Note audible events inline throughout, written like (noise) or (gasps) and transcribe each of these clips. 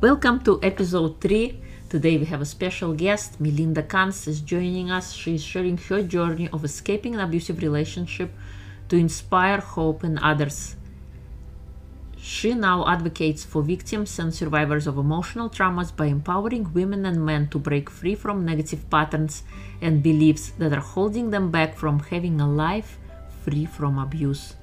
Welcome to episode 3. Today we have a special guest. Melinda Kunst is joining us. She is sharing her journey of escaping an abusive relationship to inspire hope in others. She now advocates for victims and survivors of emotional traumas by empowering women and men to break free from negative patterns and beliefs that are holding them back from having a life free from abuse.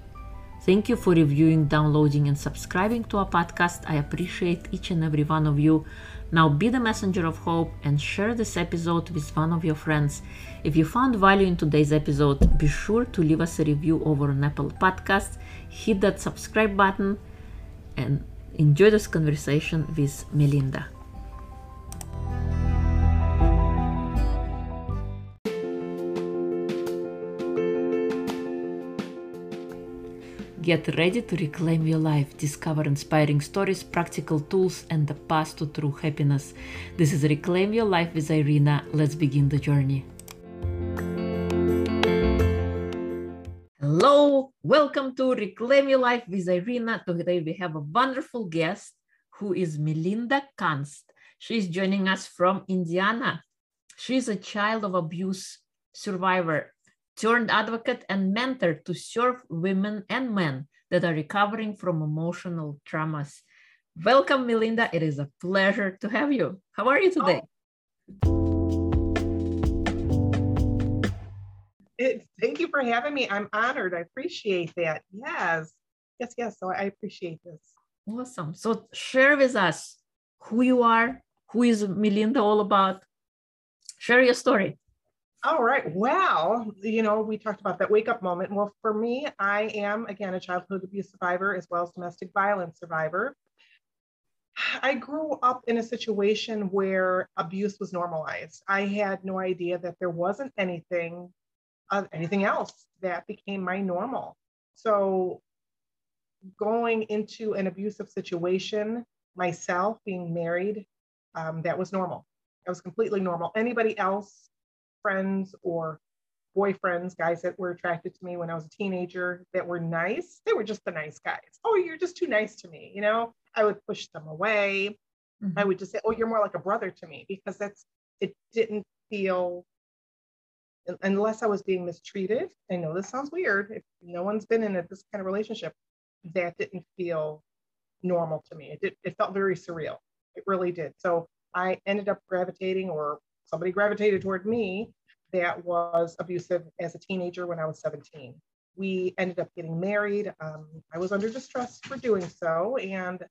Thank you for reviewing, downloading, and subscribing to our podcast. I appreciate each and every one of you. Now be the messenger of hope and share this episode with one of your friends. If you found value in today's episode, be sure to leave us a review over on Apple Podcasts. Hit that subscribe button and enjoy this conversation with Melinda. Get ready to reclaim your life, discover inspiring stories, practical tools, and the path to true happiness. This is Reclaim Your Life with Irina. Let's begin the journey. Hello, welcome to Reclaim Your Life with Irina. Today we have a wonderful guest who is Melinda Kunst. She is joining us from Indiana. She is a child of abuse survivor turned advocate and mentor to serve women and men that are recovering from emotional traumas. Welcome, Melinda. It is a pleasure to have you. How are you oh. today? It, thank you for having me. I'm honored. I appreciate that. Yes. Yes, yes. So I appreciate this. Awesome. So share with us who you are, who is Melinda all about. Share your story. All right. Well, you know, we talked about that wake up moment. Well, for me, I am, again, a childhood abuse survivor as well as domestic violence survivor. I grew up in a situation where abuse was normalized. I had no idea that there wasn't anything, uh, anything else that became my normal. So, going into an abusive situation, myself being married, um, that was normal. That was completely normal. Anybody else friends or boyfriends, guys that were attracted to me when I was a teenager that were nice. They were just the nice guys. Oh, you're just too nice to me. You know, I would push them away. Mm-hmm. I would just say, oh, you're more like a brother to me because that's, it didn't feel, unless I was being mistreated. I know this sounds weird. If no one's been in a, this kind of relationship, that didn't feel normal to me. It, did, it felt very surreal. It really did. So I ended up gravitating or somebody gravitated toward me that was abusive as a teenager when I was 17. We ended up getting married. Um, I was under distress for doing so. And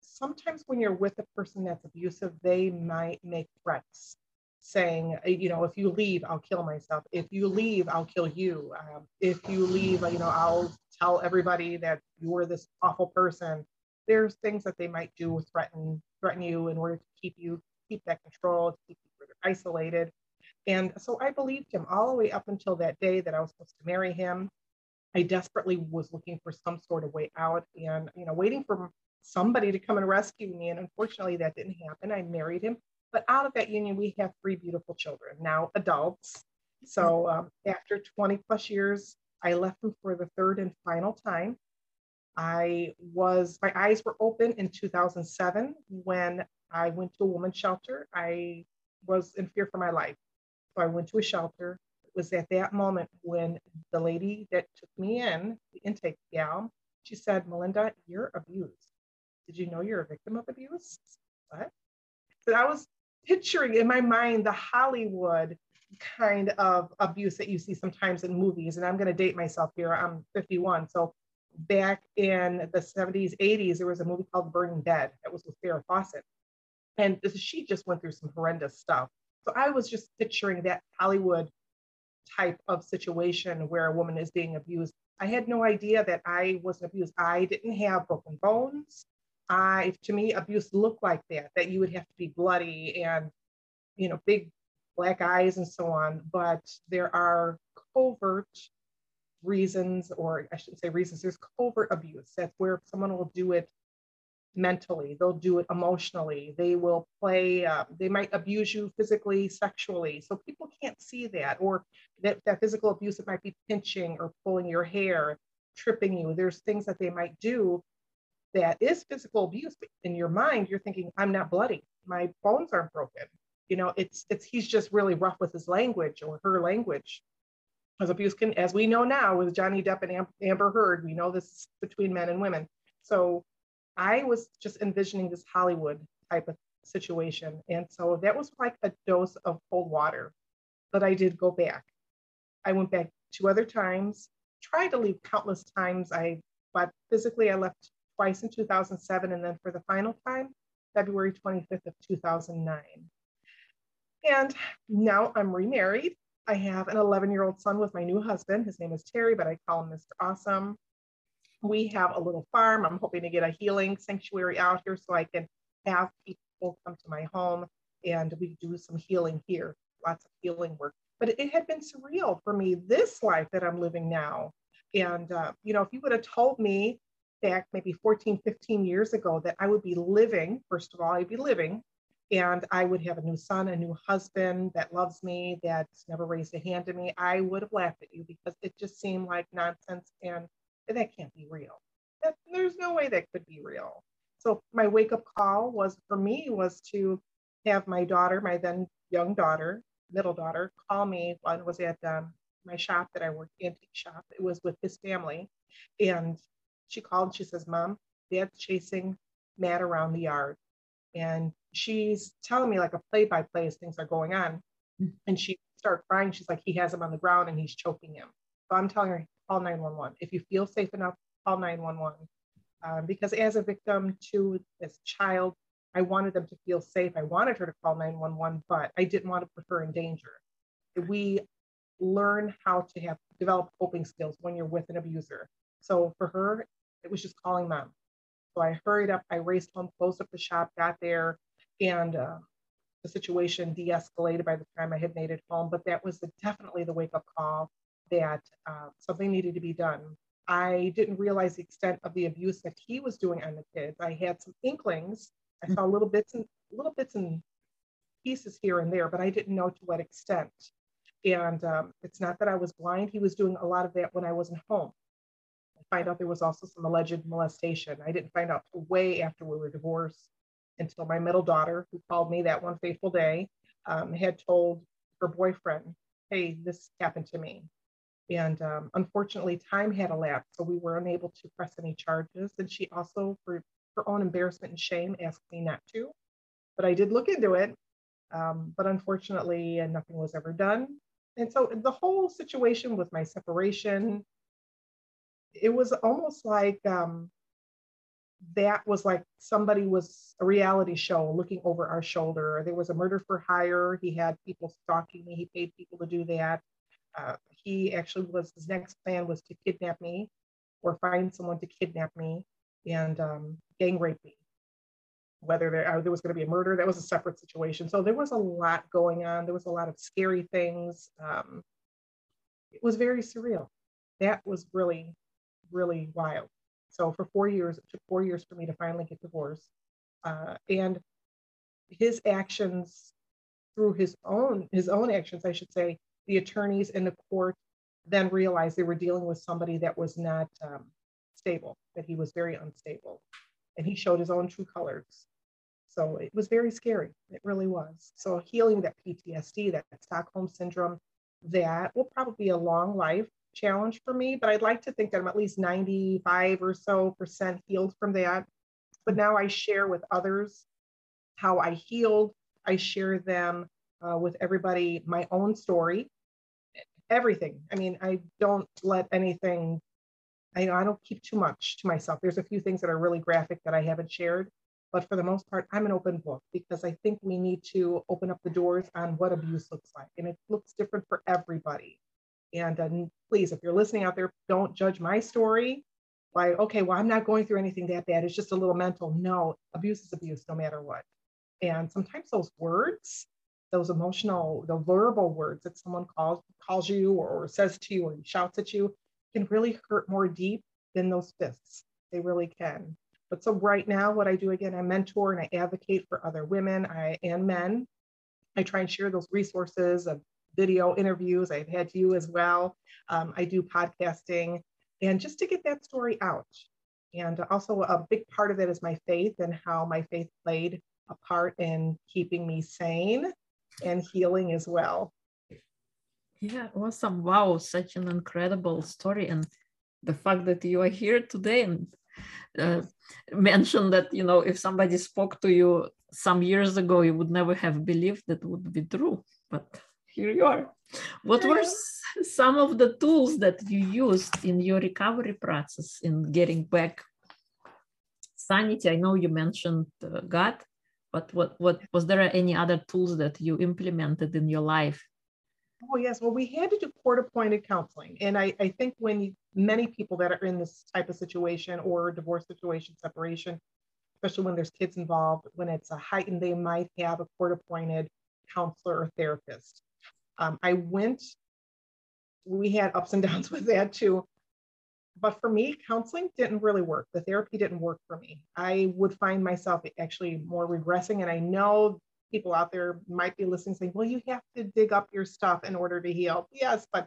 sometimes when you're with a person that's abusive, they might make threats saying, you know, if you leave, I'll kill myself. If you leave, I'll kill you. Um, if you leave, you know, I'll tell everybody that you were this awful person. There's things that they might do, threaten, threaten you in order to keep you, keep that control, keep you isolated. And so I believed him all the way up until that day that I was supposed to marry him. I desperately was looking for some sort of way out and, you know, waiting for somebody to come and rescue me. And unfortunately, that didn't happen. I married him. But out of that union, we have three beautiful children, now adults. So um, after 20 plus years, I left him for the third and final time. I was, my eyes were open in 2007 when I went to a woman's shelter. I was in fear for my life. So I went to a shelter. It was at that moment when the lady that took me in, the intake gal, she said, Melinda, you're abused. Did you know you're a victim of abuse? What? So I was picturing in my mind the Hollywood kind of abuse that you see sometimes in movies. And I'm going to date myself here. I'm 51. So back in the 70s, 80s, there was a movie called Burning Bed that was with Farrah Fawcett. And she just went through some horrendous stuff. So I was just picturing that Hollywood type of situation where a woman is being abused. I had no idea that I wasn't abused. I didn't have broken bones. I, to me, abuse looked like that, that you would have to be bloody and, you know, big black eyes and so on. But there are covert reasons, or I shouldn't say reasons, there's covert abuse. That's where someone will do it mentally they'll do it emotionally they will play uh, they might abuse you physically sexually so people can't see that or that, that physical abuse it might be pinching or pulling your hair tripping you there's things that they might do that is physical abuse. But in your mind, you're thinking, I'm not bloody. My bones aren't broken. You know, it's it's he's just really rough with his language or her language. As abuse can, as we know now with Johnny Depp and Amber Heard, we know this between men and women. So I was just envisioning this Hollywood type of situation. And so that was like a dose of cold water. But I did go back. I went back two other times, tried to leave countless times. I but physically I left twice in 2007 and then for the final time, February 25th of 2009. And now I'm remarried. I have an 11 year old son with my new husband. His name is Terry, but I call him Mr. Awesome. We have a little farm. I'm hoping to get a healing sanctuary out here so I can have people come to my home and we do some healing here, lots of healing work. But it had been surreal for me, this life that I'm living now. And, uh, you know, if you would have told me back maybe 14, 15 years ago that I would be living, first of all, I'd be living and I would have a new son, a new husband that loves me, that's never raised a hand to me, I would have laughed at you because it just seemed like nonsense and that can't be real. That, there's no way that could be real. So my wake up call was for me was to have my daughter, my then young daughter, middle daughter, call me. One was at um, my shop that I worked, antique shop. It was with his family, and she called. And she says, "Mom, Dad's chasing Matt around the yard," and she's telling me like a play by play as things are going on. Mm. And she started crying. She's like, he has him on the ground and he's choking him. So I'm telling her, call 911. If you feel safe enough, call 911. Um, because as a victim to this child, I wanted them to feel safe. I wanted her to call 911, but I didn't want to put her in danger. We learn how to have develop coping skills when you're with an abuser. So for her, it was just calling mom. So I hurried up, I raced home, closed up the shop, got there, and uh, the situation de-escalated by the time I had made it home. But that was the, definitely the wake-up call that uh, something needed to be done. I didn't realize the extent of the abuse that he was doing on the kids. I had some inklings. I saw little bits and little bits and pieces here and there, but I didn't know to what extent. And um, it's not that I was blind. He was doing a lot of that when I wasn't home. I find out there was also some alleged molestation. I didn't find out way after we were divorced until my middle daughter, who called me that one fateful day, um, had told her boyfriend, hey, this happened to me. And um, unfortunately, time had elapsed, so we were unable to press any charges. And she also, for her own embarrassment and shame, asked me not to. But I did look into it. Um, but unfortunately, uh, nothing was ever done. And so the whole situation with my separation, it was almost like um, that was like somebody was a reality show looking over our shoulder. There was a murder for hire. He had people stalking me. He paid people to do that. Uh, he actually was his next plan was to kidnap me or find someone to kidnap me and um, gang rape me. Whether there, uh, there was going to be a murder, that was a separate situation. So there was a lot going on. There was a lot of scary things. Um, it was very surreal. That was really, really wild. So for four years, it took four years for me to finally get divorced. Uh, and his actions through his own his own actions, I should say, the attorneys in the court then realized they were dealing with somebody that was not um, stable, that he was very unstable. And he showed his own true colors. So it was very scary. It really was. So healing that PTSD, that Stockholm syndrome, that will probably be a long life challenge for me, but I'd like to think that I'm at least 95 or so percent healed from that. But now I share with others how I healed. I share them uh, with everybody my own story, everything. I mean, I don't let anything, I, I don't keep too much to myself. There's a few things that are really graphic that I haven't shared, but for the most part, I'm an open book because I think we need to open up the doors on what abuse looks like. And it looks different for everybody. And uh, please, if you're listening out there, don't judge my story by, okay, well, I'm not going through anything that bad. It's just a little mental. No, abuse is abuse no matter what. And sometimes those words, those emotional, the verbal words that someone calls calls you or, says to you or shouts at you can really hurt more deep than those fists. They really can. But so right now, what I do again, I mentor and I advocate for other women I, and men. I try and share those resources of video interviews. I've had you as well. Um, I do podcasting. And just to get that story out, And also, a big part of it is my faith and how my faith played a part in keeping me sane and healing as well. Yeah, awesome. Wow, such an incredible story. And the fact that you are here today and uh, mentioned that, you know, if somebody spoke to you some years ago, you would never have believed that would be true. But here you are. What were some of the tools that you used in your recovery process in getting back sanity? I know you mentioned uh, God, but what, what was there any other tools that you implemented in your life? Oh, yes. Well, we had to do court appointed counseling. And I, I think when many people that are in this type of situation or divorce situation, separation, especially when there's kids involved, when it's a heightened, they might have a court appointed counselor or therapist. Um, I went, we had ups and downs (laughs) with that too. But for me, counseling didn't really work. The therapy didn't work for me. I would find myself actually more regressing. And I know people out there might be listening saying, well, you have to dig up your stuff in order to heal. Yes, but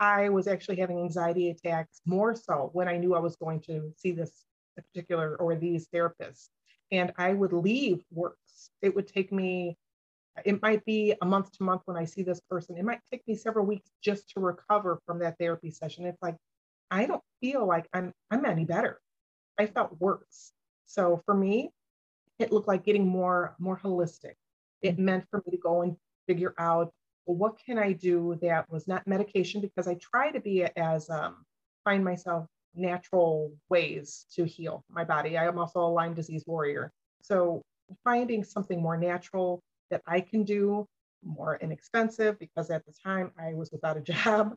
I was actually having anxiety attacks more so when I knew I was going to see this particular or these therapists. And I would leave works. It would take me, it might be a month to month when I see this person. It might take me several weeks just to recover from that therapy session. It's like, I don't feel like I'm I'm any better. I felt worse. So for me, it looked like getting more more holistic. It mm-hmm. meant for me to go and figure out well, what can I do that was not medication because I try to be as um, find myself natural ways to heal my body. I am also a Lyme disease warrior. So finding something more natural that I can do, more inexpensive, because at the time I was without a (laughs) job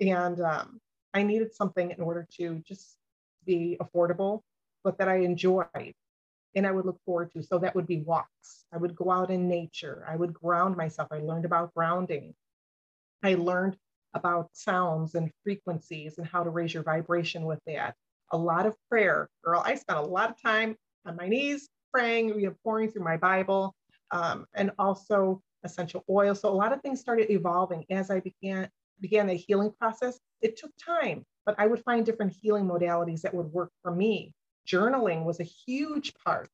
and um, I needed something in order to just be affordable, but that I enjoyed and I would look forward to. So that would be walks. I would go out in nature. I would ground myself. I learned about grounding. I learned about sounds and frequencies and how to raise your vibration with that. A lot of prayer. Girl, I spent a lot of time on my knees praying, you know, pouring through my Bible, um, and also essential oil. So a lot of things started evolving as I began began a healing process. It took time, but I would find different healing modalities that would work for me journaling was a huge part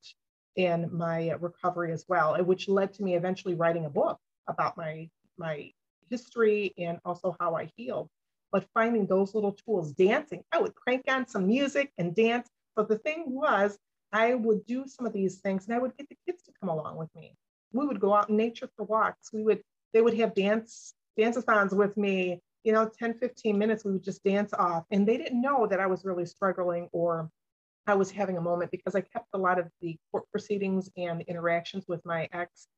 in my uh, recovery as well, which led to me eventually writing a book about my my history and also how I healed. But finding those little tools, dancing, I would crank on some music and dance. But the thing was, I would do some of these things and I would get the kids to come along with me. We would go out in nature for walks. We would, they would have dance, dance-a-thons with me, you know, 10, 15 minutes, we would just dance off. And they didn't know that I was really struggling or I was having a moment because I kept a lot of the court proceedings and interactions with my ex.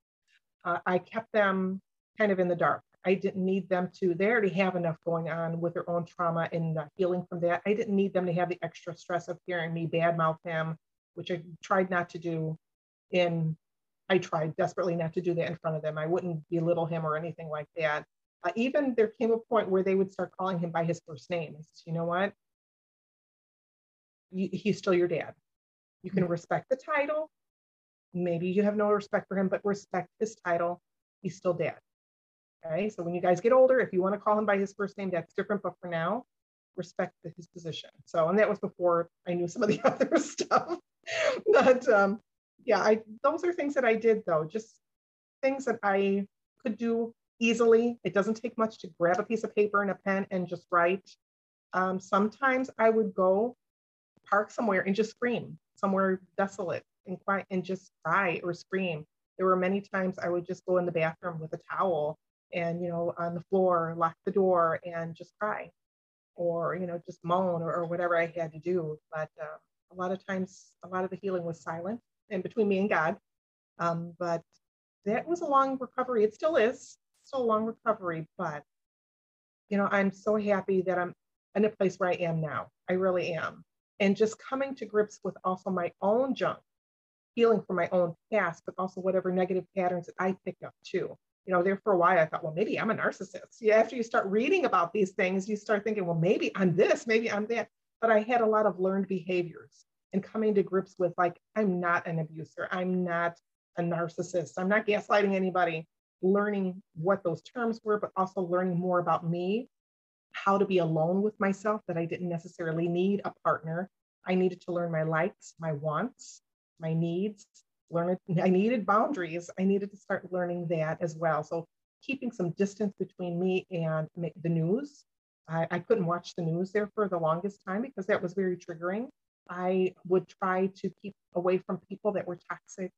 Uh, I kept them kind of in the dark. I didn't need them to, they already have enough going on with their own trauma and healing from that. I didn't need them to have the extra stress of hearing me badmouth him, which I tried not to do in, I tried desperately not to do that in front of them. I wouldn't belittle him or anything like that. Uh, even there came a point where they would start calling him by his first name. I said, you know what? you, he's still your dad. You can mm-hmm. respect the title. Maybe you have no respect for him, but respect his title. He's still dad. Okay. So when you guys get older, if you want to call him by his first name, that's different. But for now, respect his position. So, and that was before I knew some of the (laughs) other stuff. but um, yeah, I those are things that I did though, just things that I could do easily. It doesn't take much to grab a piece of paper and a pen and just write. Um, sometimes I would go park somewhere and just scream somewhere desolate and quiet and just cry or scream. There were many times I would just go in the bathroom with a towel and, you know, on the floor, lock the door and just cry or, you know, just moan or, or whatever I had to do. But uh, a lot of times, a lot of the healing was silent and between me and God. Um, but that was a long recovery. It still is a long recovery, but you know, I'm so happy that I'm in a place where I am now. I really am and just coming to grips with also my own junk, healing from my own past, but also whatever negative patterns that I picked up too. You know, there for a while I thought, well, maybe I'm a narcissist. Yeah, after you start reading about these things, you start thinking, well, maybe I'm this, maybe I'm that. But I had a lot of learned behaviors and coming to grips with like, I'm not an abuser, I'm not a narcissist, I'm not gaslighting anybody, learning what those terms were, but also learning more about me how to be alone with myself, that I didn't necessarily need a partner, I needed to learn my likes, my wants, my needs, learn. I needed boundaries. I needed to start learning that as well. So keeping some distance between me and the news. I, I couldn't watch the news there for the longest time because that was very triggering. I would try to keep away from people that were toxic,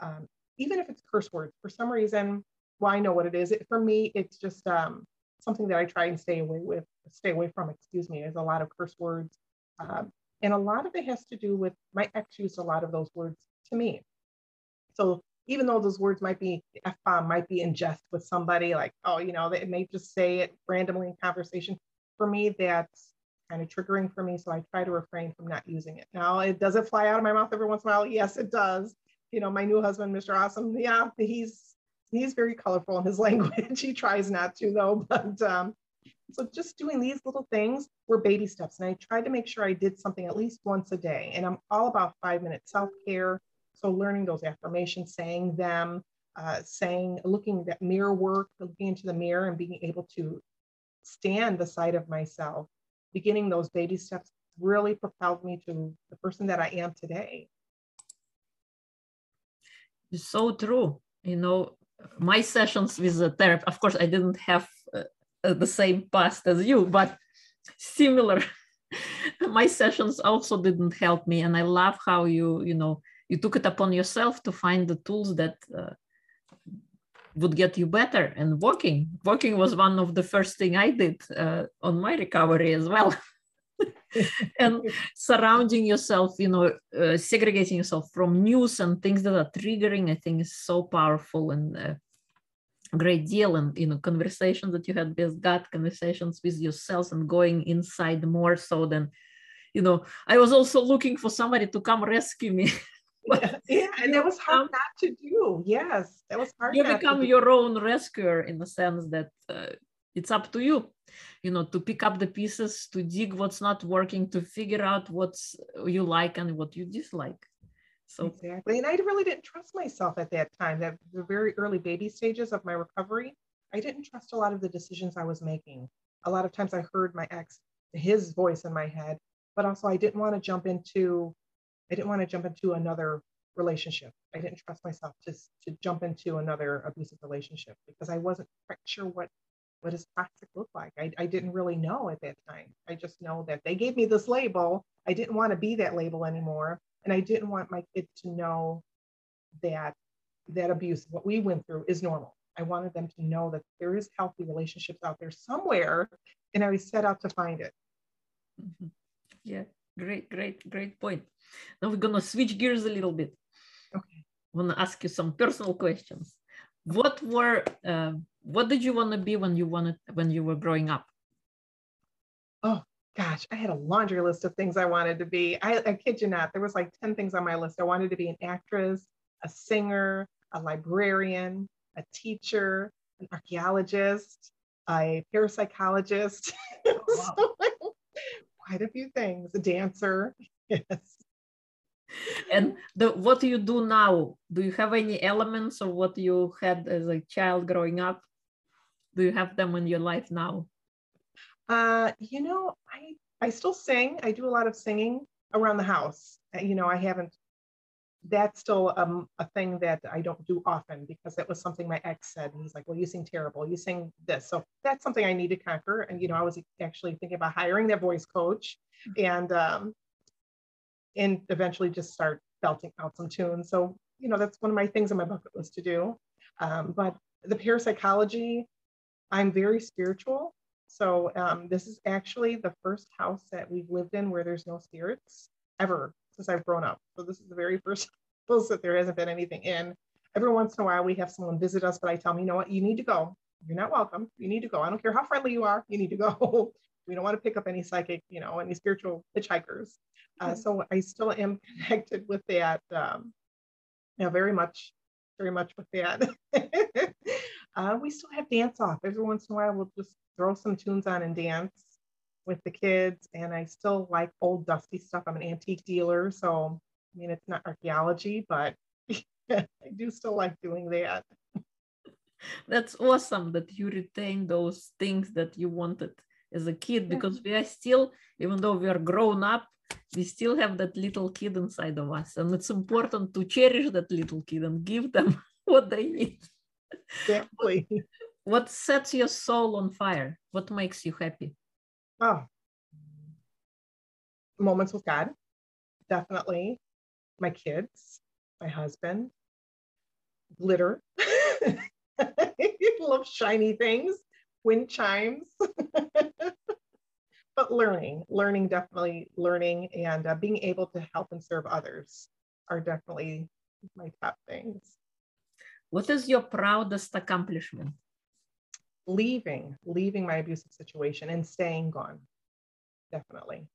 um, even if it's curse words. For some reason, well, I know what it is. It, for me, it's just um, something that I try and stay away with, stay away from. Excuse me. There's a lot of curse words, um, and a lot of it has to do with my ex used a lot of those words to me. So even though those words might be F bomb might be in jest with somebody, like oh, you know, they may just say it randomly in conversation. For me, that's kind of triggering for me. So I try to refrain from not using it. Now, it does it fly out of my mouth every once in a while? Yes, it does. You know, my new husband, Mr. Awesome, yeah, he's he's very colorful in his (laughs) language. he tries not to though, but um, so just doing these little things were baby steps. And I tried to make sure I did something at least once a day. And I'm all about five minute self-care. So learning those affirmations, saying them, uh, saying, looking at mirror work, looking into the mirror and being able to stand the side of myself beginning those baby steps really propelled me to the person that I am today. It's so true. You know, my sessions with the therapist, of course, I didn't have uh, the same past as you, but similar. (laughs) my sessions also didn't help me. And I love how you, you know, you took it upon yourself to find the tools that uh, would get you better and walking walking was one of the first thing i did uh, on my recovery as well (laughs) (laughs) and surrounding yourself you know uh, segregating yourself from news and things that are triggering i think is so powerful and a uh, great deal and you know conversations that you had with god conversations with yourselves and going inside more so than you know i was also looking for somebody to come rescue me (laughs) yeah, yeah, and that was hard not to do. Yes, that was hard. You become your own rescuer in the sense that uh, it's up to you, you know, to pick up the pieces, to dig what's not working, to figure out what you like and what you dislike. So exactly, and I really didn't trust myself at that time. That the very early baby stages of my recovery, I didn't trust a lot of the decisions I was making. A lot of times, I heard my ex, his voice in my head, but also I didn't want to jump into I didn't want to jump into another relationship. I didn't trust myself to, to jump into another abusive relationship because I wasn't quite sure what what does toxic look like. I, I didn't really know at that time. I just know that they gave me this label. I didn't want to be that label anymore. And I didn't want my kids to know that that abuse, what we went through, is normal. I wanted them to know that there is healthy relationships out there somewhere, and I set out to find it. Mm-hmm. Yeah, great, great, great point. Now we're gonna switch gears a little bit. Okay. I wanna ask you some personal questions. What were uh, what did you want to be when you wanted when you were growing up? Oh gosh, I had a laundry list of things I wanted to be. I, I kid you not, there was like 10 things on my list. I wanted to be an actress, a singer, a librarian, a teacher, an archaeologist, a parapsychologist. (laughs) Oh, wow. so, (laughs) quite a few things, a dancer. (laughs) Yes and the what do you do now do you have any elements of what you had as a child growing up do you have them in your life now uh, you know i i still sing i do a lot of singing around the house uh, you know i haven't that's still um, a thing that I don't do often because it was something my ex said. And he's like, well, you sing terrible. You sing this. So that's something I need to conquer. And, you know, I was actually thinking about hiring that voice coach. And um, and eventually just start belting out some tunes. So, you know, that's one of my things on my bucket list to do. Um, but the parapsychology, I'm very spiritual. So um, this is actually the first house that we've lived in where there's no spirits ever since I've grown up. So this is the very first (laughs) house that there hasn't been anything in. Every once in a while we have someone visit us, but I tell them, you know what, you need to go. You're not welcome. You need to go. I don't care how friendly you are. You need to go. (laughs) we don't want to pick up any psychic, you know, any spiritual hitchhikers. Uh, so I still am (laughs) connected with that. Um, you know, very much, very much with that. Uh, we still have dance off. Every once in a while, we'll just throw some tunes on and dance with the kids. And I still like old dusty stuff. I'm an antique dealer, so I mean, it's not archaeology, but (laughs) I do still like doing that. (laughs) That's awesome that you retain those things that you wanted as a kid because we are still, even though we are grown up, we still have that little kid inside of us and it's important to cherish that little kid and give them (laughs) what they need Exactly. what sets your soul on fire what makes you happy Oh, moments with God, definitely. My kids, my husband, glitter. (laughs) Love shiny things, wind chimes. (laughs) but learning, learning, definitely learning, and uh, being able to help and serve others are definitely my top things. What is your proudest accomplishment Leaving, leaving my abusive situation and staying gone, definitely.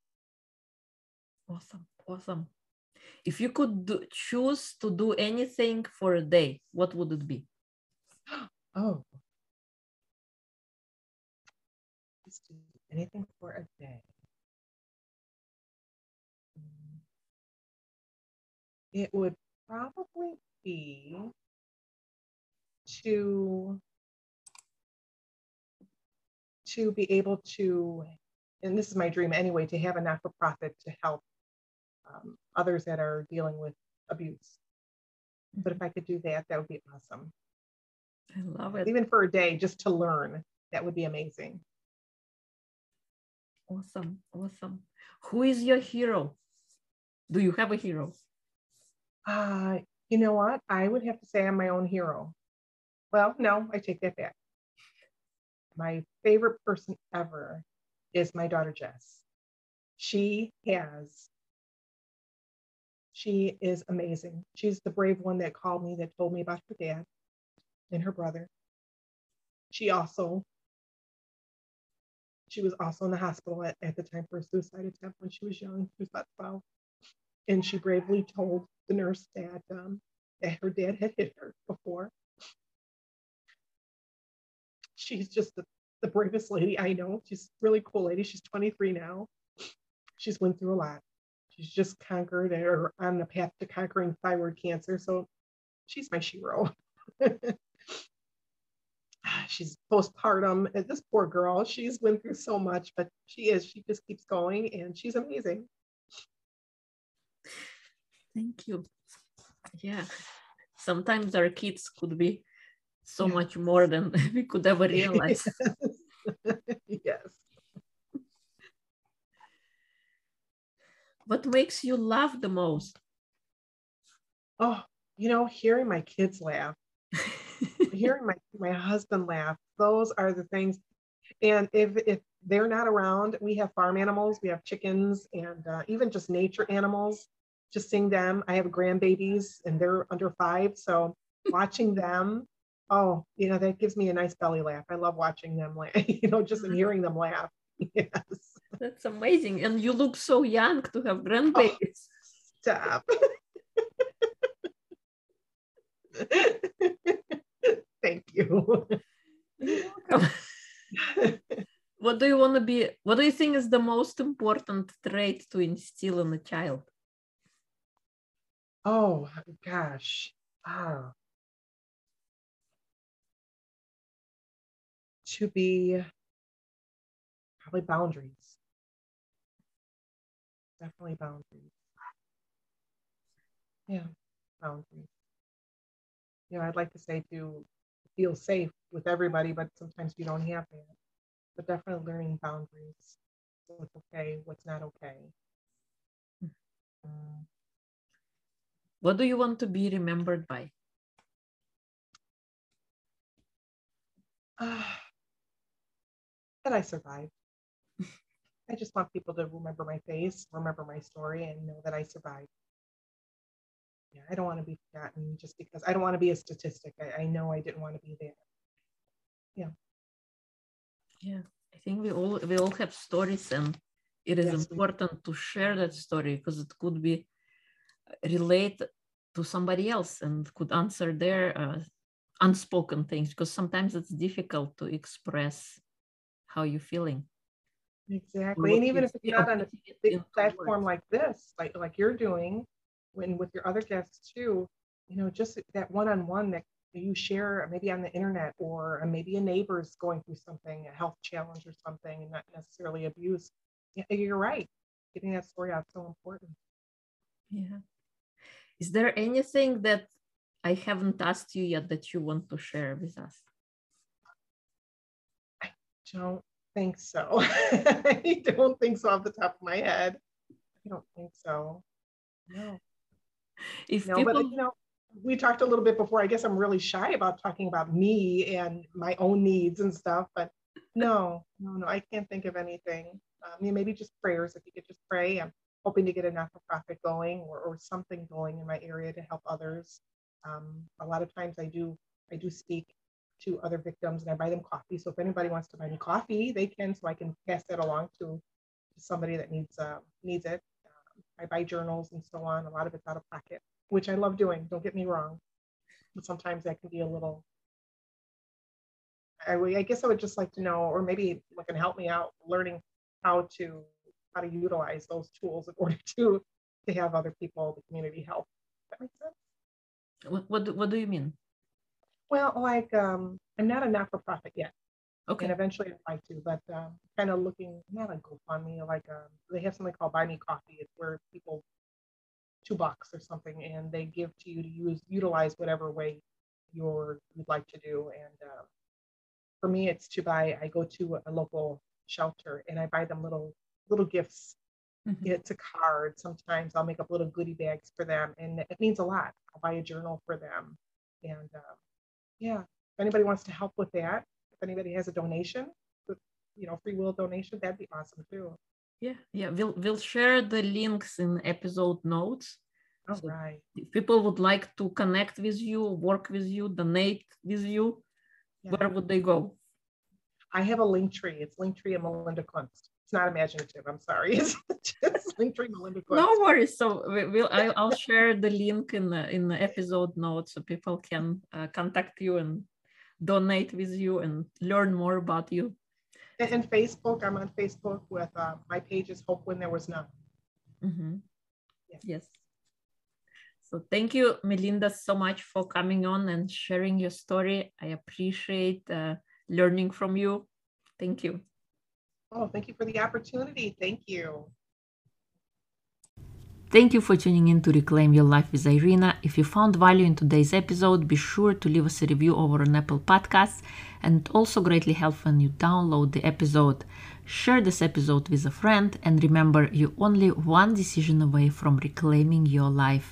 awesome awesome if you could do, choose to do anything for a day what would it be (gasps) Oh. Anything for a day. Mm. It would probably be to to be able to, and this is my dream anyway, to have a not-for-profit to help um, others that are dealing with abuse. But if I could do that, that would be awesome. i love it even for a day just to learn that would be amazing Awesome, awesome. Who is your hero? Do you have a hero? uh you know what i would have to say i'm my own hero well no i take that back my favorite person ever is my daughter jess she has she is amazing she's the brave one that called me that told me about her dad and her brother she also she was also in the hospital at, at the time for a suicide attempt when she was young. She was about 12. And she bravely told the nurse that, um, that her dad had hit her before. She's just the, the bravest lady I know. She's really cool lady. She's 23 now. She's went through a lot. She's just conquered or on the path to conquering thyroid cancer. So she's my hero. (laughs) she's postpartum. This poor girl, she's went through so much, but she is. She just keeps going, and she's amazing. Thank you. Yeah. Sometimes our kids could be so Yeah. much more than (laughs) we could ever realize. (laughs) yes. what makes you laugh the most? Oh, you know, hearing my kids laugh, (laughs) hearing my my husband laugh, those are the things. And if if they're not around, we have farm animals, we have chickens, and uh, even just nature animals. Just seeing them. I have grandbabies, and they're under five, so watching them. Oh, you know, that gives me a nice belly laugh. I love watching them laugh, you know, just in hearing them laugh. (laughs) Yes. That's amazing. And you look so young to have grandbabies. Stop. (laughs) Thank you. You're welcome. (laughs) what do you want to be? What do you think is the most important trait to instill in a child? Oh gosh. Ah. To be probably boundaries. Definitely boundaries. Yeah, boundaries. You know, I'd like to say to feel safe with everybody, but sometimes you don't have that. But definitely learning boundaries. What's okay, what's not okay. What do you want to be remembered by? Ah, that I survived. (laughs) I just want people to remember my face, remember my story, and know that I survived. Yeah, I don't want to be forgotten just because I don't want to be a statistic. I, I know I didn't want to be there. Yeah, Yeah. I think we all we all have stories, and it is Yes, important to share that story because it could be relate to somebody else and could answer their uh, unspoken things because sometimes it's difficult to express how you're feeling. Exactly. And even if it's not on a big platform like this, like like you're doing, when with your other guests too, you know, just that one-on-one that you share maybe on the internet or uh, maybe a neighbor's going through something, a health challenge or something, and not necessarily abuse. Yeah, you're right. getting that story out so important. Yeah. Is there anything that I haven't asked you yet that you want to share with us? I don't think so. (laughs) I don't think so off the top of my head. I don't think so. No. If no, people... but you know, we talked a little bit before. I guess I'm really shy about talking about me and my own needs and stuff, but no, no, no, I can't think of anything. Um, yeah, maybe just prayers. If you could just pray, I'm hoping to get a not-for-profit going or, or something going in my area to help others. Um, a lot of times I do I do speak to other victims and I buy them coffee. So if anybody wants to buy me coffee, they can, so I can pass that along to, somebody that needs uh, needs it. Um, I buy journals and so on. A lot of it's out of pocket, which I love doing. Don't get me wrong, but sometimes that can be a little. I, I guess I would just like to know, or maybe it can help me out learning how to how to utilize those tools in (laughs) order to to have other people, the community help. That makes sense. What what, what do you mean? Well, like um, I'm not a not-for-profit yet. Okay. And eventually I'd like to, but um, kind of looking not like GoFundMe, like um, they have something called Buy Me Coffee. It's where people two bucks or something, and they give to you to use utilize whatever way you're you'd like to do. And um, for me, it's to buy. I go to a local shelter and I buy them little little gifts. Mm-hmm. It's a card. Sometimes I'll make up little goodie bags for them, and it means a lot. I'll buy a journal for them, and um, yeah, if anybody wants to help with that, if anybody has a donation, you know, free will donation, that'd be awesome too. Yeah, yeah, we'll we'll share the links in episode notes. All so right. If people would like to connect with you, work with you, donate with you, yeah. where would they go? I have a link tree. It's Linktree and Melinda Kunst It's not imaginative. I'm sorry. (laughs) It's just Linktree Melinda No worries. So we'll I'll share the link in the in the episode notes so people can uh, contact you and donate with you and learn more about you. And, and Facebook, I'm on Facebook with uh, my page is Hope When There Was None. Mm-hmm. Yeah. Yes. So thank you, Melinda, so much for coming on and sharing your story. I appreciate uh, learning from you. Thank you. Oh, thank you for the opportunity. Thank you. Thank you for tuning in to Reclaim Your Life with Irina. If you found value in today's episode, be sure to leave us a review over on Apple Podcasts and also greatly help when you download the episode. Share this episode with a friend and remember you're only one decision away from reclaiming your life.